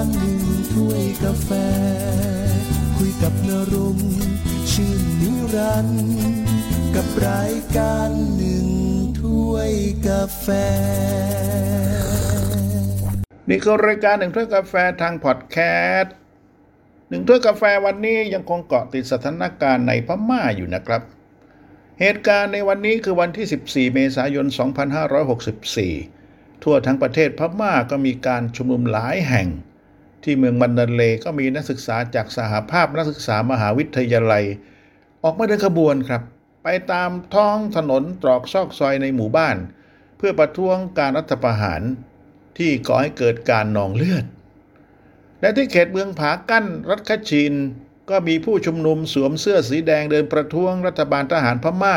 ารหนึ่งถ้วยกาแฟ คุยกับนรงชื่นนิรันด์กับรายการหนึ่งถ้วยกาแฟ นี่คือรายการหนึ่งถ้วยกาแฟทางพอดแคสต์หนึ่งถ้วยกาแฟวันนี้ยังคงเกาะติดสถานการณ์ในพม่าอยู่นะครับ เหตุการณ์ในวันนี้คือวันที่ 14 เมษายน 2564 ทั่วทั้งประเทศพม่าก็มีการชุมนุมหลายแห่ง ที่เมืองมันดาเลก็มีนักศึกษาจากสหภาพนักศึกษามหาวิทยาลัย ออกมาเดินขบวนครับ ไปตามท้องถนนตรอกซอกซอยในหมู่บ้าน เพื่อประท้วงการรัฐประหารที่ก่อให้เกิดการนองเลือด และที่เขตเมืองผากั้นรัฐคชินก็มีผู้ชุมนุมสวมเสื้อสีแดงเดินประท้วงรัฐบาลทหารพม่า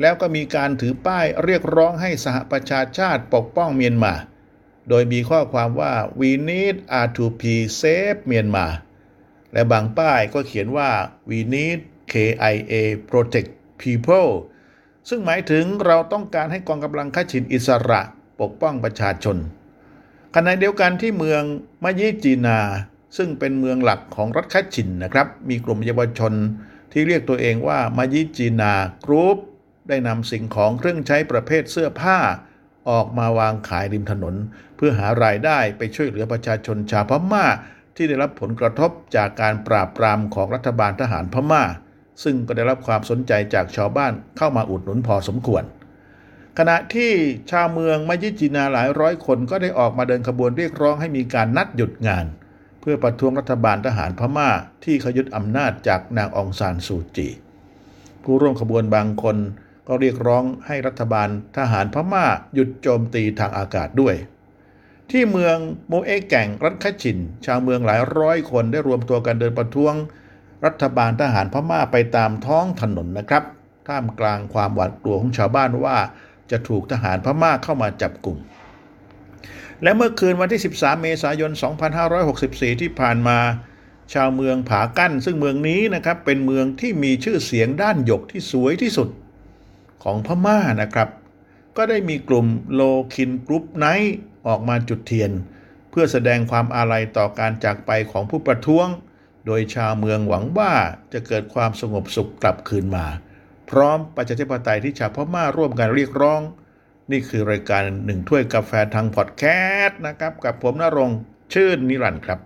แล้วก็มีการถือป้ายเรียกร้องให้สหประชาชาติปกป้องเมียนมา โดยมีข้อความว่า we need R2P save เมียนมาและบางป้ายก็เขียนว่า we need KIA protect people ซึ่งหมายถึงเราต้องการให้กองกำลังข้าชินอิสระปกป้องประชาชนขณะเดียวกันที่เมืองมะยิจีนา ซึ่งเป็นเมืองหลักของรัฐคัชินนะครับ มีกลุ่มเยาวชนที่เรียกตัวเองว่ามะยิจีนากรุ๊ปได้นำสิ่งของเครื่องใช้ประเภทเสื้อผ้า ออกมาวางขายริมถนน เพื่อหารายได้ไปช่วยเหลือประชาชนชาวพม่า ที่ได้รับผลกระทบจากการปราบปรามของรัฐบาลทหารพม่า ซึ่งก็ได้รับความสนใจจากชาวบ้านเข้ามาอุดหนุนพอสมควร ขณะที่ชาวเมืองมัยิจินาหลายร้อยคนก็ได้ออกมาเดินขบวนเรียกร้องให้มีการนัดหยุดงาน เพื่อประท้วงรัฐบาลทหารพม่า ที่เขายึดอำนาจจากนางองซานซูจีผู้ร่วมขบวนบางคน ก็เรียกร้องให้รัฐบาลทหารพม่าหยุดโจมตีทางอากาศด้วย ที่เมืองโมเอแก่งรัฐคชิน ชาวเมืองหลายร้อยคนได้รวมตัวกันเดินประท้วง รัฐบาลทหารพม่าไปตามท้องถนนนะครับ ท่ามกลางความหวาดกลัวของชาวบ้านว่าจะถูกทหารพม่าเข้ามาจับกลุ่ม และเมื่อคืนวันที่ 13 เมษายน 2564 ที่ผ่านมา ชาวเมืองผากั้น ซึ่งเมืองนี้นะครับเป็นเมืองที่มีชื่อเสียงด้านหยกที่สวยที่สุด ของพม่านะครับ ก็ได้มีกลุ่มโลคิน group night ออกมาจุดเทียน เพื่อแสดงความอาลัยต่อการจากไปของผู้ประท้วง โดยชาวเมืองหวังว่าจะเกิดความสงบสุขกลับคืนมา พร้อมประชาธิปไตยที่ชาวพม่าร่วมกันเรียกร้อง นี่คือรายการหนึ่งถ้วยกาแฟทางพอดแคสต์นะครับ กับผมนรงชื่นนิรันดร์ครับ